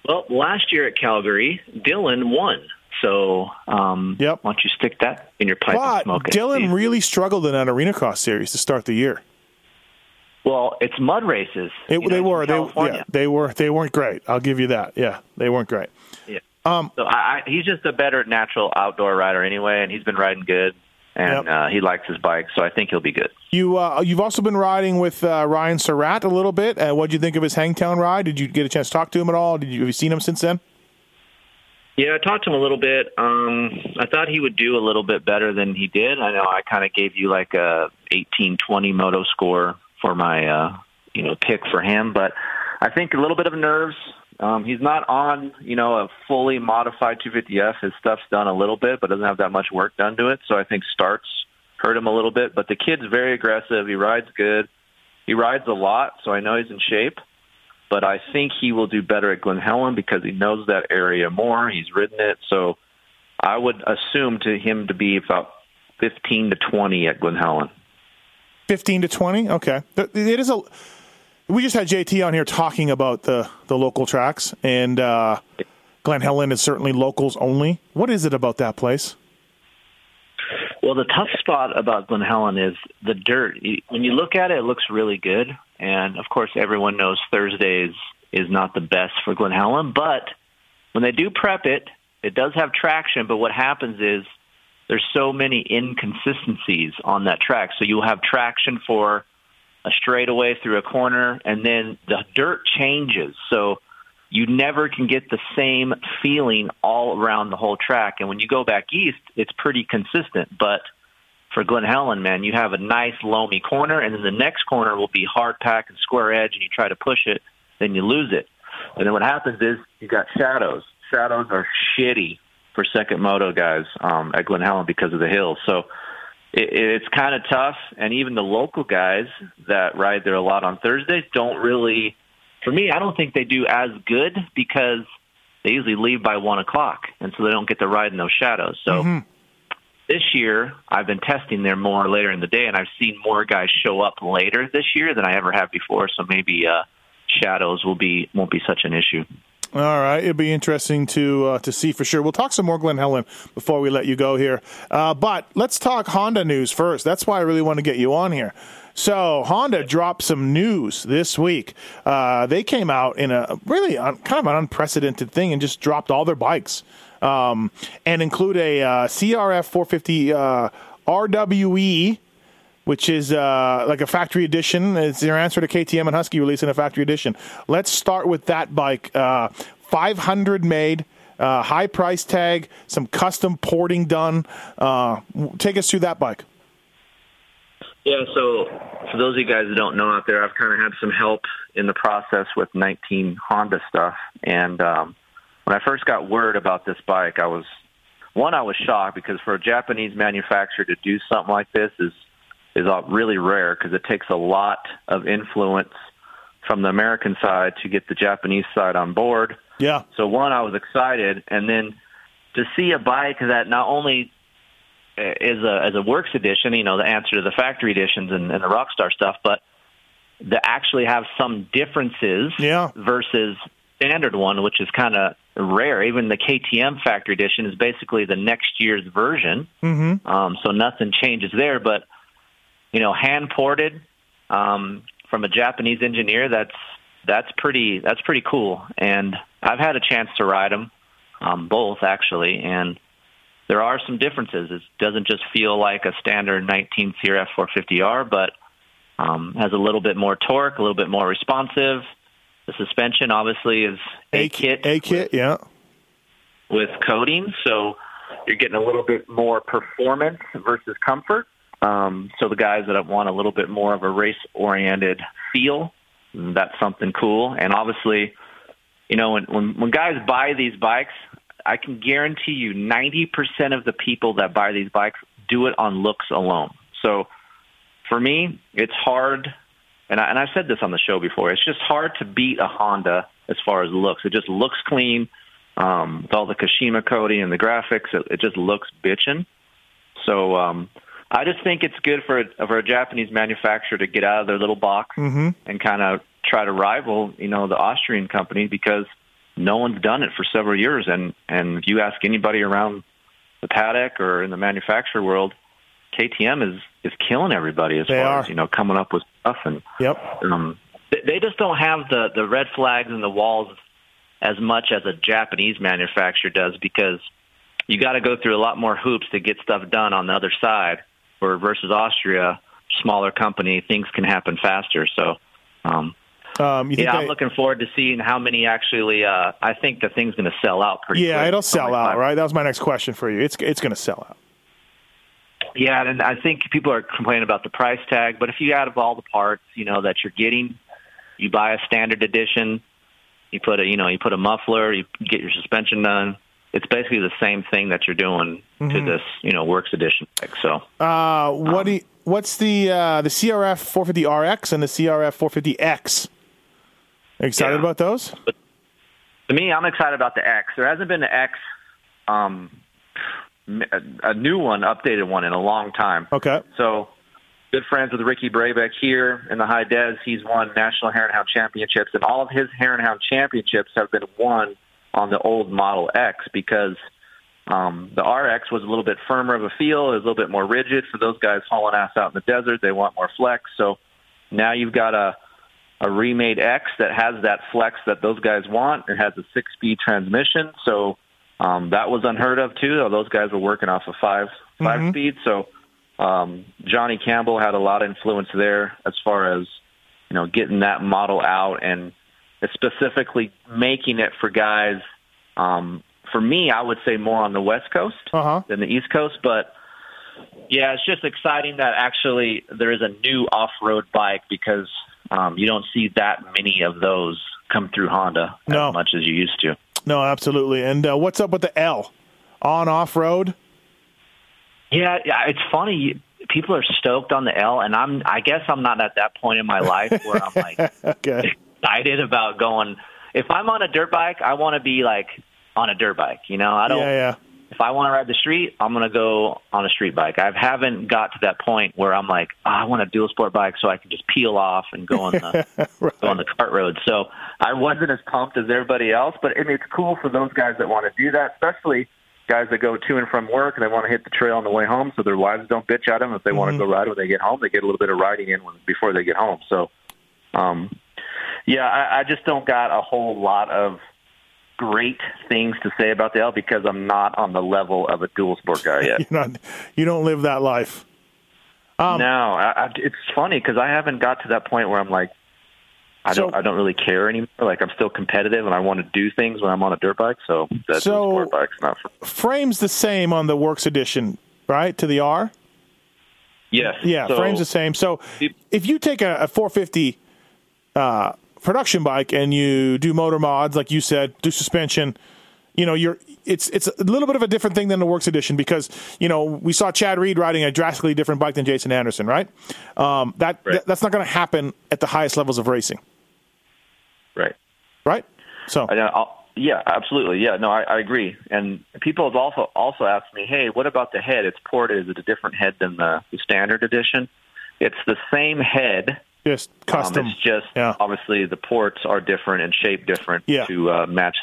Well, last year at Calgary, Dylan won. So um, yep. why don't you stick that in your pipe and But smoke it? Dylan really struggled in that Arena Cross Series to start the year. Well, it's mud races. It, you know, they were they, yeah, they were they weren't great. I'll give you that. Yeah, they weren't great. Yeah. Um, so I, I, he's just a better natural outdoor rider anyway, and he's been riding good, and uh, he likes his bike, so I think he'll be good. You uh, you've also been riding with uh, Ryan Surratt a little bit. Uh, what did you think of his Hangtown ride? Did you get a chance to talk to him at all? Did you have you seen him since then? Yeah, I talked to him a little bit. Um, I thought he would do a little bit better than he did. I know I kind of gave you like a eighteen twenty moto score for my uh, you know pick for him, but I think a little bit of nerves. Um, he's not on you know a fully modified 250F. His stuff's done a little bit, but doesn't have that much work done to it. So I think starts hurt him a little bit. But the kid's very aggressive. He rides good. He rides a lot, so I know he's in shape but I think he will do better at Glen Helen because he knows that area more. He's ridden it, so I would assume to him to be about fifteen to twenty at Glen Helen. Fifteen to twenty. Okay, it is a. We just had JT on here talking about the the local tracks, and uh, Glen Helen is certainly locals only. What is it about that place? Well, the tough spot about Glen Helen is the dirt. When you look at it, it looks really good, and of course, everyone knows Thursdays is not the best for Glen Helen. But when they do prep it, it does have traction. But what happens is there's so many inconsistencies on that track. So you'll have traction for a straightaway through a corner, and then the dirt changes. So you never can get the same feeling all around the whole track. And when you go back east, it's pretty consistent. But for Glen Helen, man, you have a nice loamy corner, and then the next corner will be hard pack and square edge, and you try to push it, then you lose it. And then what happens is you got shadows. Shadows are shitty for second moto guys um, at Glen Helen because of the hills. So it, it's kind of tough, and even the local guys that ride there a lot on Thursdays don't really. For me, I don't think they do as good because they usually leave by one o'clock, and so they don't get to ride in those shadows. So this year, I've been testing there more later in the day, and I've seen more guys show up later this year than I ever have before. So maybe uh, shadows will be won't be such an issue. All right, it'll be interesting to uh, to see for sure. We'll talk some more Glen Helen before we let you go here, uh, but let's talk Honda news first. That's why I really want to get you on here. So Honda dropped some news this week. Uh, they came out in a really un, kind of an unprecedented thing and just dropped all their bikes um, and include a uh, CRF 450 uh, RWE. Which is uh, like a factory edition. It's their answer to KTM and Husky releasing a factory edition. Let's start with that bike. Uh, 500 made, uh, high price tag, some custom porting done. Uh, take us through that bike. Yeah, so for those of you guys that don't know out there, I've kind of had some help in the process with 19 Honda stuff. And um, when I first got word about this bike, I was one, I was shocked because for a Japanese manufacturer to do something like this is is really rare because it takes a lot of influence from the American side to get the Japanese side on board. Yeah. So one, I was excited, and then to see a bike that not only is a as a works edition, you know, the answer to the factory editions and, and the Rockstar stuff, but to actually have some differences yeah. versus standard one, which is kind of rare. Even the KTM factory edition is basically the next year's version, Mm-hmm. um, so nothing changes there. But you know, hand ported um, from a Japanese engineer, that's that's pretty that's pretty cool. And I've had a chance to ride them, um, both actually, and there are some differences. It doesn't just feel like a standard 19 CRF 450R, but um, has a little bit more torque, a little bit more responsive. The suspension obviously is a kit A kit, yeah. with coatings, so you're getting a little bit more performance versus comfort. Um, so the guys that want a little bit more of a race-oriented feel, that's something cool. And obviously, you know, when when, when guys buy these bikes, I can guarantee you 90% of the people that buy these bikes do it on looks alone. So for me, it's hard, and, I, and I've said this on the show before, it's just hard to beat a Honda as far as looks. It just looks clean um, with all the Kashima coating and the graphics. It, it just looks bitchin'. So um, I just think it's good for a, for a Japanese manufacturer to get out of their little box Mm-hmm. and kind of try to rival, you know, the Austrian company because no one's done it for several years. And and if you ask anybody around the paddock or in the manufacturer world, KTM is is killing everybody as They far are. as you know coming up with stuff and Yep. um, they, they just don't have the the red flags and the walls as much as a Japanese manufacturer does because you got to go through a lot more hoops to get stuff done on the other side. Where versus Austria, smaller company, things can happen faster. So, um, Um, you think yeah, I- I'm looking forward to seeing how many actually. Uh, I think the thing's going to sell out pretty. yeah, quick. it'll sell out, five- right? That was my next question for you. It's it's going to sell out. Yeah, and I think people are complaining about the price tag, but if you add up all the parts, you know that you're getting, you buy a standard edition, you put a you know you put a muffler, you get your suspension done. It's basically the same thing that you're doing to Mhm. this you know works edition. So Uh, what do you, what's the uh, the CRF 450 RX and the CRF 450 X? Are you excited Yeah. about those? to me, I'm excited about the X. There hasn't been an X, um, a, a new one, updated one in a long time. Okay. So, good friends with Ricky Brabec here in the High Des. He's won national hare and hound championships, and all of his hare and hound championships have been won on the old Model X because um, the RX was a little bit firmer of a feel, it was a little bit more rigid for those guys hauling ass out in the desert. They want more flex. So now you've got a a remade X that has that flex that those guys want. It has a six-speed transmission, so um, that was unheard of too. Those guys were working off of five five Mhm. speed, so um, Johnny Campbell had a lot of influence there as far as you know getting that model out and specifically making it for guys. Um, for me, I would say more on the West Coast Uh-huh. than the East Coast, but yeah, it's just exciting that actually there is a new off-road bike because um, you don't see that many of those come through Honda No. as much as you used to. No, absolutely. And uh, what's up with the L? On off road? Yeah, yeah, it's funny. People are stoked on the L, and I'm. I guess I'm not at that point in my life where I'm like okay. Excited about going. If I'm on a dirt bike, I want to be like on a dirt bike. You know, I don't. Yeah, yeah. If I want to ride the street, I'm going to go on a street bike. I haven't got to that point where I'm like, oh, I want a dual sport bike so I can just peel off and go on the go on the cart road. So I wasn't as pumped as everybody else, but I mean, it's cool for those guys that want to do that, especially guys that go to and from work and they want to hit the trail on the way home, so their wives don't bitch at them if they want to go ride when they get home. They get a little bit of riding in when, before they get home. So, um, yeah, I, I just don't got a whole lot of great things to say about the L because I'm not on the level of a dual sport guy yet. You're not, you don't live that life. Um, no, I, I, it's funny because I haven't got to that point where I'm like, I don't, I don't really care anymore. Like I'm still competitive and I want to do things when I'm on a dirt bike. So that So- sport bike's not for. Frame's the same on the Works Edition, right? To the R. Yes. Yeah, So- frame's the same. So if you take a, a 450 uh, production bike and you do motor mods, like you said, do suspension, you know, you're it's it's a little bit of a different thing than the Works Edition because you know we saw Chad Reed riding a drastically different bike than Jason Anderson, right? Um, that, that that's not going to happen at the highest levels of racing, Right. right? So yeah, absolutely. Yeah, no, I, I agree. And people have also also asked me, hey, what about the head? It's ported. Is it a different head than the, the standard edition? It's the same head. Just custom. Um, it's just obviously the ports are different and shaped different Yeah. to uh, match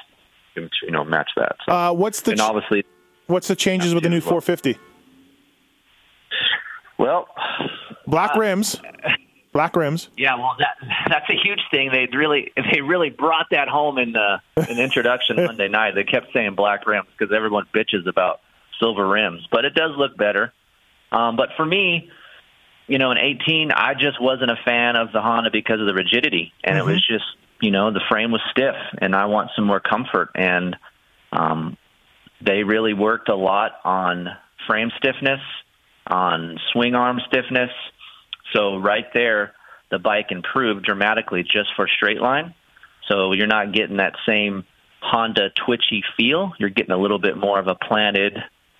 you know match that. So, Uh, what's the and obviously what's the changes with the new 450? Well, black rims, black rims. Yeah, well, that that's a huge thing. They really they really brought that home in the in the introduction Monday night. They kept saying black rims because everyone bitches about silver rims, but it does look better. Um, but for me, you know, in 18, I just wasn't a fan of the Honda because of the rigidity, and it was just you know the frame was stiff, and I want some more comfort. And um, they really worked a lot on frame stiffness, on swing arm stiffness. So right there, the bike improved dramatically just for straight line. So you're not getting that same Honda twitchy feel. You're getting a little bit more of a planted,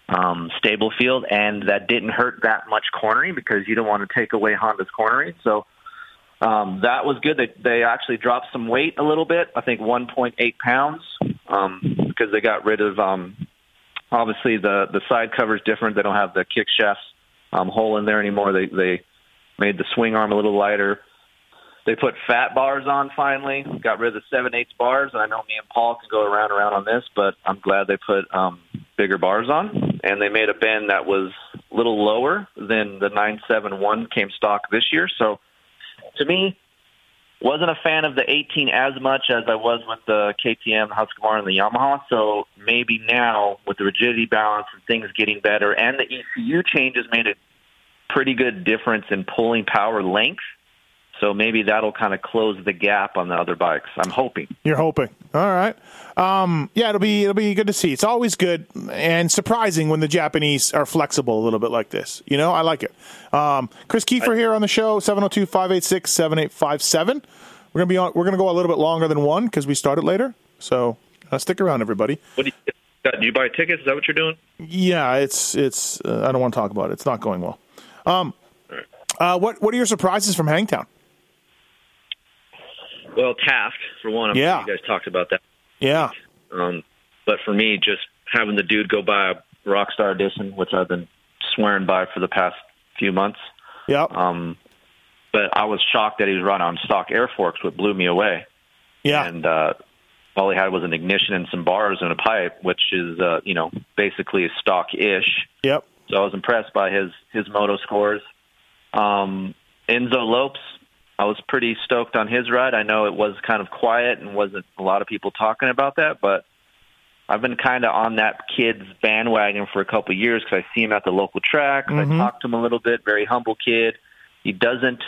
um, stable field, and that didn't hurt that much cornering because you don't want to take away Honda's cornering. So um, that was good. They they actually dropped some weight a little bit. I think 1.8 pounds um, because they got rid of um, obviously the the side cover is different. They don't have the kick shafts um, hole in there anymore. They they made the swing arm a little lighter. They put fat bars on finally. Got rid of the seven eighths bars. And I know me and Paul can go around and around on this, but I'm glad they put um, bigger bars on. And they made a bend that was a little lower than the 971 came stock this year. So to me, wasn't a fan of the 18 as much as I was with the KTM, Husqvarna, and the Yamaha. So maybe now with the rigidity balance and things getting better, and the ECU changes made a pretty good difference in pulling power length. So maybe that'll kind of close the gap on the other bikes. I'm hoping. You're hoping. All right. Um, yeah, it'll be it'll be good to see. It's always good and surprising when the Japanese are flexible a little bit like this. You know, I like it. Um, Kris Keefer here on the show 702-586-7857. We're going to be on we're going to go a little bit longer than one cuz we started later. So, uh, stick around everybody. What do you, do you buy tickets? Is that what you're doing? Yeah, it's it's uh, I don't want to talk about it. It's not going well. Um, uh, what what are your surprises from Hangtown? Well, Taft for one. I'm Yeah. sure you guys talked about that. Yeah. Um, but for me, just having the dude go buy a Rockstar Edition, which I've been swearing by for the past few months. Yep. Um, but I was shocked that he was running on stock air forks, what blew me away. Yeah. And uh, all he had was an ignition and some bars and a pipe, which is uh, you know basically stock-ish. Yep. So I was impressed by his his moto scores. Um, Enzo Lopes, I was pretty stoked on his ride. I know it was kind of quiet and wasn't a lot of people talking about that, but I've been kind of on that kid's bandwagon for a couple of years because I see him at the local track. Mhm. I talked to him a little bit. Very humble kid. He doesn't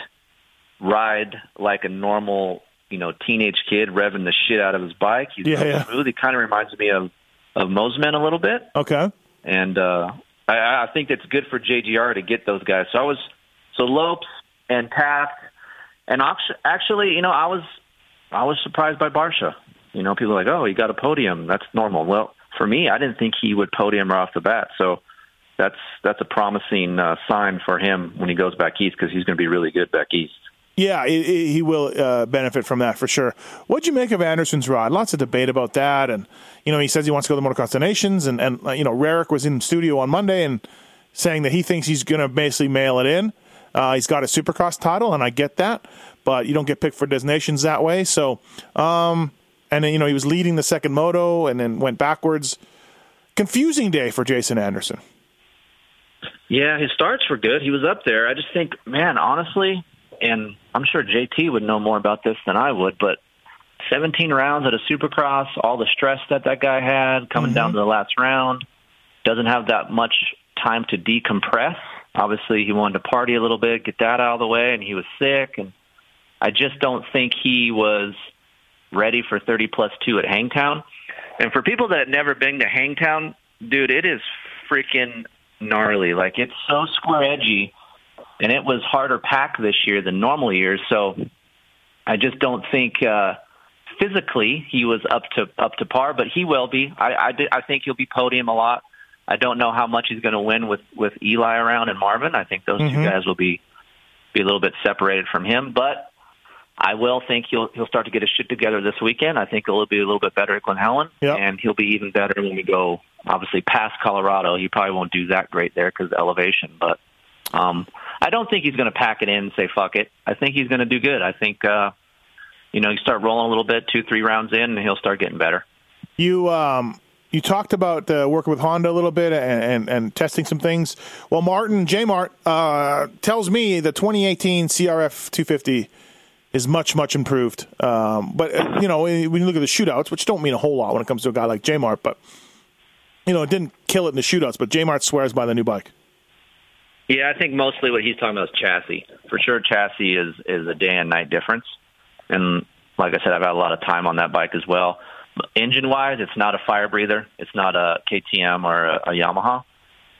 ride like a normal, you know, teenage kid revving the shit out of his bike. He's Yeah, yeah. smooth. He kind of reminds me of of Mosiman a little bit Okay. and uh, I, I think it's good for JGR to get those guys. So I was so Lopes and Taft, and actually, you know, I was I was surprised by Barcia. You know, people are like, oh, he got a podium. That's normal. Well, for me, I didn't think he would podium right off the bat. So that's that's a promising uh, sign for him when he goes back east because he's going to be really good back east. Yeah, he will uh, benefit from that for sure. What'd you make of Anderson's ride? Lots of debate about that, and you know he says he wants to go to the Motocross Nations, and and uh, you know Rarick was in studio on Monday and saying that he thinks he's going to basically mail it in. Uh, he's got a Supercross title, and I get that, but you don't get picked for Des Nations that way. So, um, and then you know he was leading the second moto, and then went backwards. confusing day for Jason Anderson. Yeah, his starts were good. He was up there. I just think, man, honestly, and I'm sure JT would know more about this than I would, but 17 rounds at a Supercross, all the stress that that guy had coming down to the last round, doesn't have that much time to decompress. Obviously, he wanted to party a little bit, get that out of the way, and he was sick. And I just don't think he was ready for 30 plus two at Hangtown. And for people that have never been to Hangtown, dude, it is freaking gnarly. Like it's so square edgy, and it was harder pack this year than normal years. So I just don't think uh, physically he was up to up to par, but he will be. I I, I think he'll be podium a lot. I don't know how much he's going to win with with Eli around and Marvin. I think those two Mhm. guys will be be a little bit separated from him, but I will think he'll he'll start to get his shit together this weekend. I think he'll be a little bit better at Glen Helen, and he'll be even better when we go obviously past Colorado. He probably won't do that great there because of elevation, but um, I don't think he's going to pack it in and say fuck it. I think he's going to do good. I think uh, you know you start rolling a little bit, two three rounds in, and he'll start getting better. You um you talked about uh, working with Honda a little bit and, and, and testing some things. Well, Martin J Mart uh, tells me the 2018 CRF 250 is much much improved. Um, but uh, you know when you look at the shootouts, which don't mean a whole lot when it comes to a guy like J Mart, but you know it didn't kill it in the shootouts. But J Mart swears by the new bike. Yeah, I think mostly what he's talking about is chassis. For sure, chassis is is a day and night difference. And like I said, I've had a lot of time on that bike as well. Engine wise, it's not a fire breather. It's not a KTM or a, a Yamaha.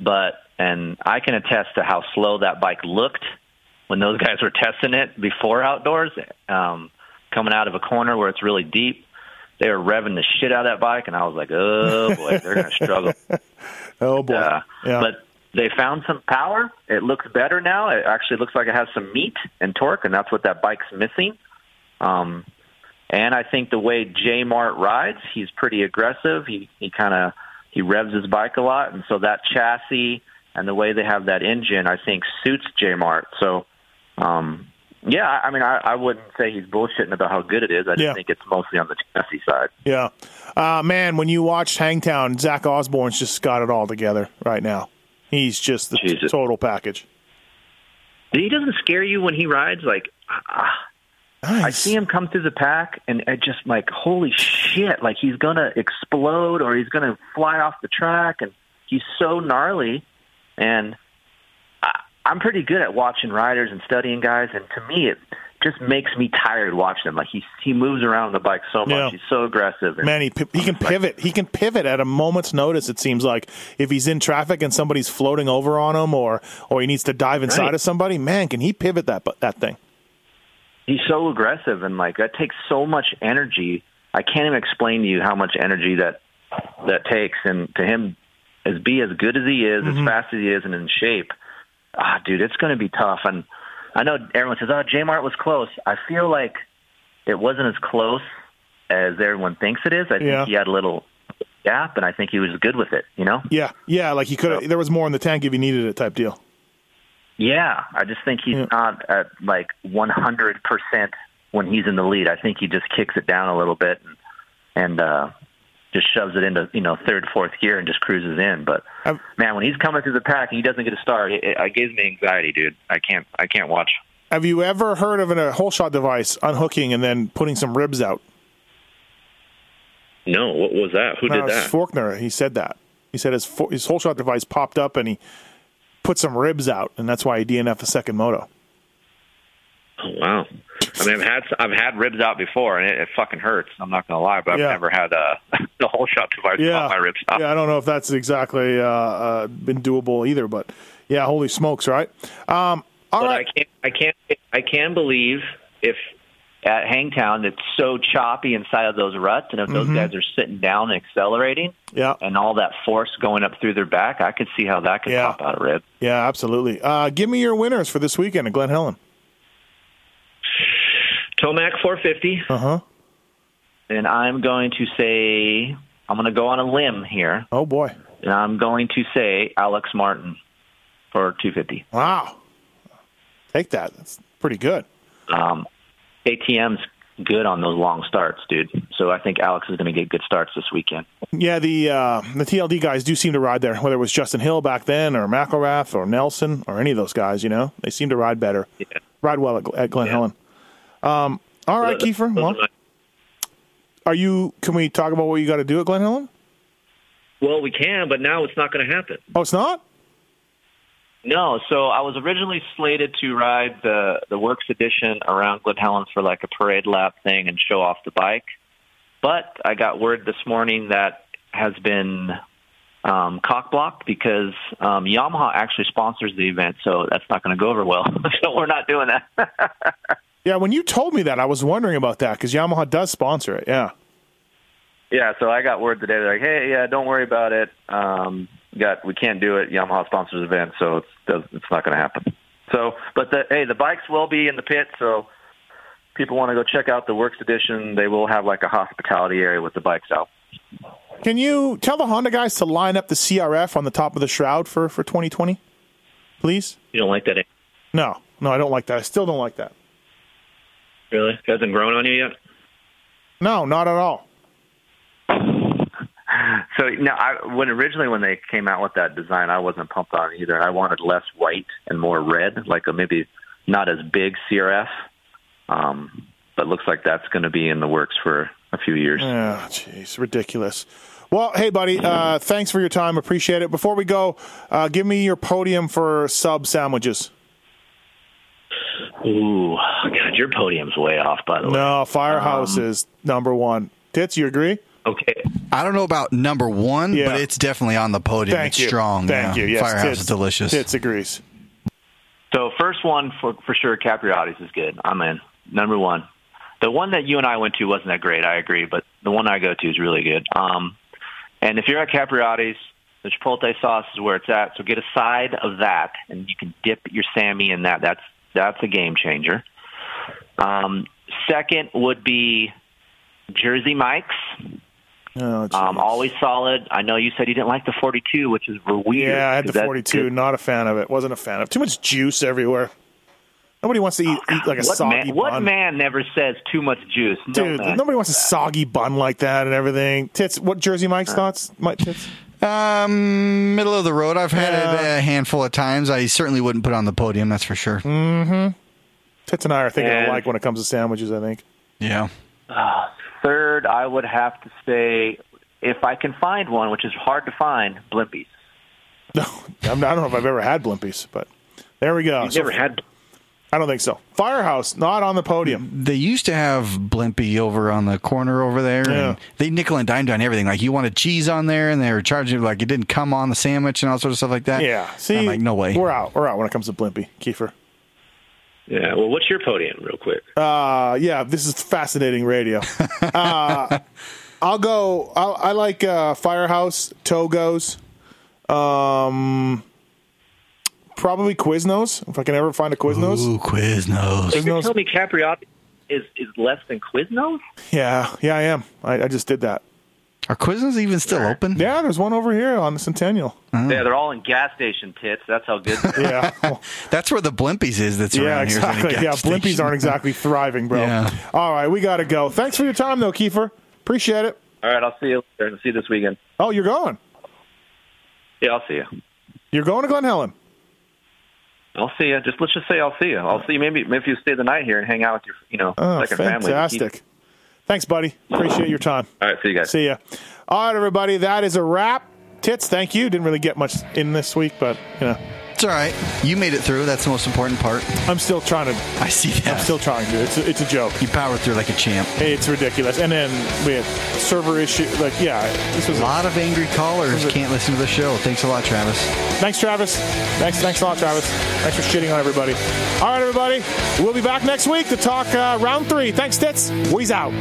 But and I can attest to how slow that bike looked when those guys were testing it before outdoors. Um, coming out of a corner where it's really deep, they were revving the shit out of that bike, and I was like, oh boy, they're going to struggle. Oh boy. Uh, Yeah. But they found some power. It looks better now. It actually looks like it has some meat and torque, and that's what that bike's missing. Um, and I think the way J Mart rides, he's pretty aggressive. He he kind of he revs his bike a lot, and so that chassis and the way they have that engine, I think suits J Mart. So, um, yeah, I I mean, I, I wouldn't say he's bullshitting about how good it is. I just think it's mostly on the chassis side. Yeah, uh, man. When you watch Hangtown, Zach Osborne's just got it all together right now. He's just the total package. He doesn't scare you when he rides. Like ah, I see him come through the pack, and I just like holy shit! Like he's gonna explode or he's gonna fly off the track, and he's so gnarly. And I, I'm pretty good at watching riders and studying guys, and to me, it just makes me tired watching him. Like he he moves around the bike so much. Yeah. He's so aggressive. And Man, he he can pivot. He can pivot at a moment's notice. It seems like if he's in traffic and somebody's floating over on him, or or he needs to dive inside Right. of somebody. Man, can he pivot that that thing? He's so aggressive and like that takes so much energy. I can't even explain to you how much energy that that takes. And to him, as be as good as he is, as fast as he is, and in shape, ah, dude, it's going to be tough. And I know everyone says, "Oh, J Mart was close." I feel like it wasn't as close as everyone thinks it is. I think he had a little gap, and I think he was good with it. You know? Yeah, yeah. Like he could. There was more in the tank if he needed it. Type deal. Yeah, I just think he's not at like 100% when he's in the lead. I think he just kicks it down a little bit and, and uh, just shoves it into you know third, fourth gear and just cruises in. But man, when he's coming through the pack and he doesn't get a start, it, it, it gives me anxiety, dude. I can't, I can't watch. Have you ever heard of an, a whole shot device unhooking and then putting some ribs out? No, what was that? Who No, did that? Forkner. He said that. He said his his whole shot device popped up and he put some ribs out, and that's why he DNF the second moto. Oh wow! I mean, I've had I've had ribs out before, and it, it fucking hurts. I'm not gonna lie, but I've Yeah. never had uh, the whole shot device pop my ribs out. Yeah, I don't know if that's exactly uh, uh, been doable either, but yeah, holy smokes, right? Um, all but right. I can't, I can't, I can't believe if at Hangtown that's so choppy inside of those ruts, and if those Mhm. guys are sitting down and accelerating, Yeah. and all that force going up through their back, I could see how that could Yeah. pop out a rib. Yeah, absolutely. Uh, give me your winners for this weekend at Glen Helen. Tomac 450, Uh huh. and I'm going to say I'm going to go on a limb here, Oh boy. and I'm going to say Alex Martin for 250. Wow. Take that. That's pretty good. Um, KTM's good on those long starts, dude. So I think Alex is going to get good starts this weekend. Yeah, the uh, the TLD guys do seem to ride there, whether it was Justin Hill back then, or McElrath, or Nelson, or any of those guys. You know, they seem to ride better, ride well at, at Glen Helen. Um, all right, Keefer. Well, are you? Can we talk about what you got to do at Glen Helen? Well, we can, but now it's not going to happen. Oh, it's not. No, so I was originally slated to ride the the Works Edition around Glen Helen for like a parade lap thing and show off the bike, but I got word this morning that has been um, cock blocked because um, Yamaha actually sponsors the event, so that's not going to go over well. so we're not doing that. Yeah, when you told me that, I was wondering about that because Yamaha does sponsor it. Yeah. Yeah, so I got word today. They're like, "Hey, yeah, don't worry about it. Um, got we can't do it. Yamaha sponsors the event, so it's it's not going to happen." So, but the hey, the bikes will be in the pit, so people want to go check out the Works Edition. They will have like a hospitality area with the bikes out. Can you tell the Honda guys to line up the CRF on the top of the shroud for for 2020, please? You don't like that? eh? No, no, I don't like that. I still don't like that. Really? It hasn't grown on you yet? No, not at all. So now, I, when originally when they came out with that design, I wasn't pumped on it either. I wanted less white and more red, like a maybe not as big CRF. Um, but looks like that's going to be in the works for a few years. Yeah, jeez, ridiculous. Well, hey, buddy, uh, thanks for your time. Appreciate it. Before we go, uh, give me your podium for sub sandwiches. Ooh, God, your podium's way off, by the way. No, Firehouse Um, is number one. Tits, you agree? Okay. I don't know about number one, Yeah. but it's definitely on the podium. Thank it's you. strong. Thank yeah. you. Yes, Firehouse Tits- is delicious. Tits agrees. So first one for for sure, Capriotti's is good. I'm in. Number one. The one that you and I went to wasn't that great. I agree, but the one I go to is really good. Um, and if you're at Capriotti's, the chipotle sauce is where it's at. So get a side of that, and you can dip your Sammy in that. That's that's a game changer. Um, second would be Jersey Mike's. Oh, um, always solid. I know you said you didn't like the 42, which is weird. Yeah, I had the 42. good. Not a fan of it. Wasn't a fan of It. Too much juice everywhere. Nobody wants to eat, eat like a what soggy man, what bun. man never says too much juice? No Dude, nobody wants a soggy bun like that and everything. Tits, what Jersey Mike's thoughts? Mike Tits? Um, middle of the road. I've had Yeah. it a handful of times. I certainly wouldn't put it on the podium. That's for sure. Mm-hmm. Tits and I are thinking And- alike when it comes to sandwiches, I think. Yeah. Uh, third, I would have to say, if I can find one, which is hard to find, Blimpies. I'm, I don't know if I've ever had Blimpies, but there we go. You've So- never had I don't think so. Firehouse, not on the podium. They used to have Blimpie over on the corner over there, Yeah. and they nickel and dime on everything. Like you wanted cheese on there, and they were charging like it didn't come on the sandwich and all sorts of stuff like that. Yeah. See, I'm like, no way. We're out. We're out when it comes to Blimpie, Keefer. Yeah. Well, what's your podium, real quick? Uh, yeah, this is fascinating radio. uh, I'll go. I'll, I like uh, Firehouse, Togo's, um, probably Quiznos. If I can ever find a Quiznos. Ooh, Quiznos. You're Quiznos. telling me Capriotti is is less than Quiznos? Yeah, yeah, I am. I, I just did that. Are Quiznos even still open? Yeah, there's one over here on the Centennial. Oh. Yeah, they're all in gas station tits. That's how good. They are. Yeah. That's where the Blimpies is. That's yeah, around here. is in a exactly. gas Yeah, Blimpies aren't exactly thriving, bro. Yeah. All right, we got to go. Thanks for your time, though, Keefer. Appreciate it. All right, I'll see you. later. I'll see you this weekend. Oh, you're going. Yeah, I'll see you. You're going to Glen Helen. I'll see you. Just let's just say I'll see you. I'll see you. Maybe maybe you stay the night here and hang out with your you know Oh, second family. fantastic. Thanks, buddy. Appreciate your time. All right, see you guys. See ya. All right, everybody. That is a wrap. Tits, thank you. Didn't really get much in this week, but you know, It's all right. You made it through. That's the most important part. I'm still trying to. I see that. I'm still trying to. It's a, it's a joke. You powered through like a champ. It's ridiculous. And then we had server issue. Like, yeah, this was A lot of angry callers can't listen to the show. Thanks a lot, Travis. Thanks, Travis. Thanks, thanks a lot, Travis. Thanks for shitting on everybody. All right, everybody. We'll be back next week to talk uh, round three. Thanks, Tits. We's out.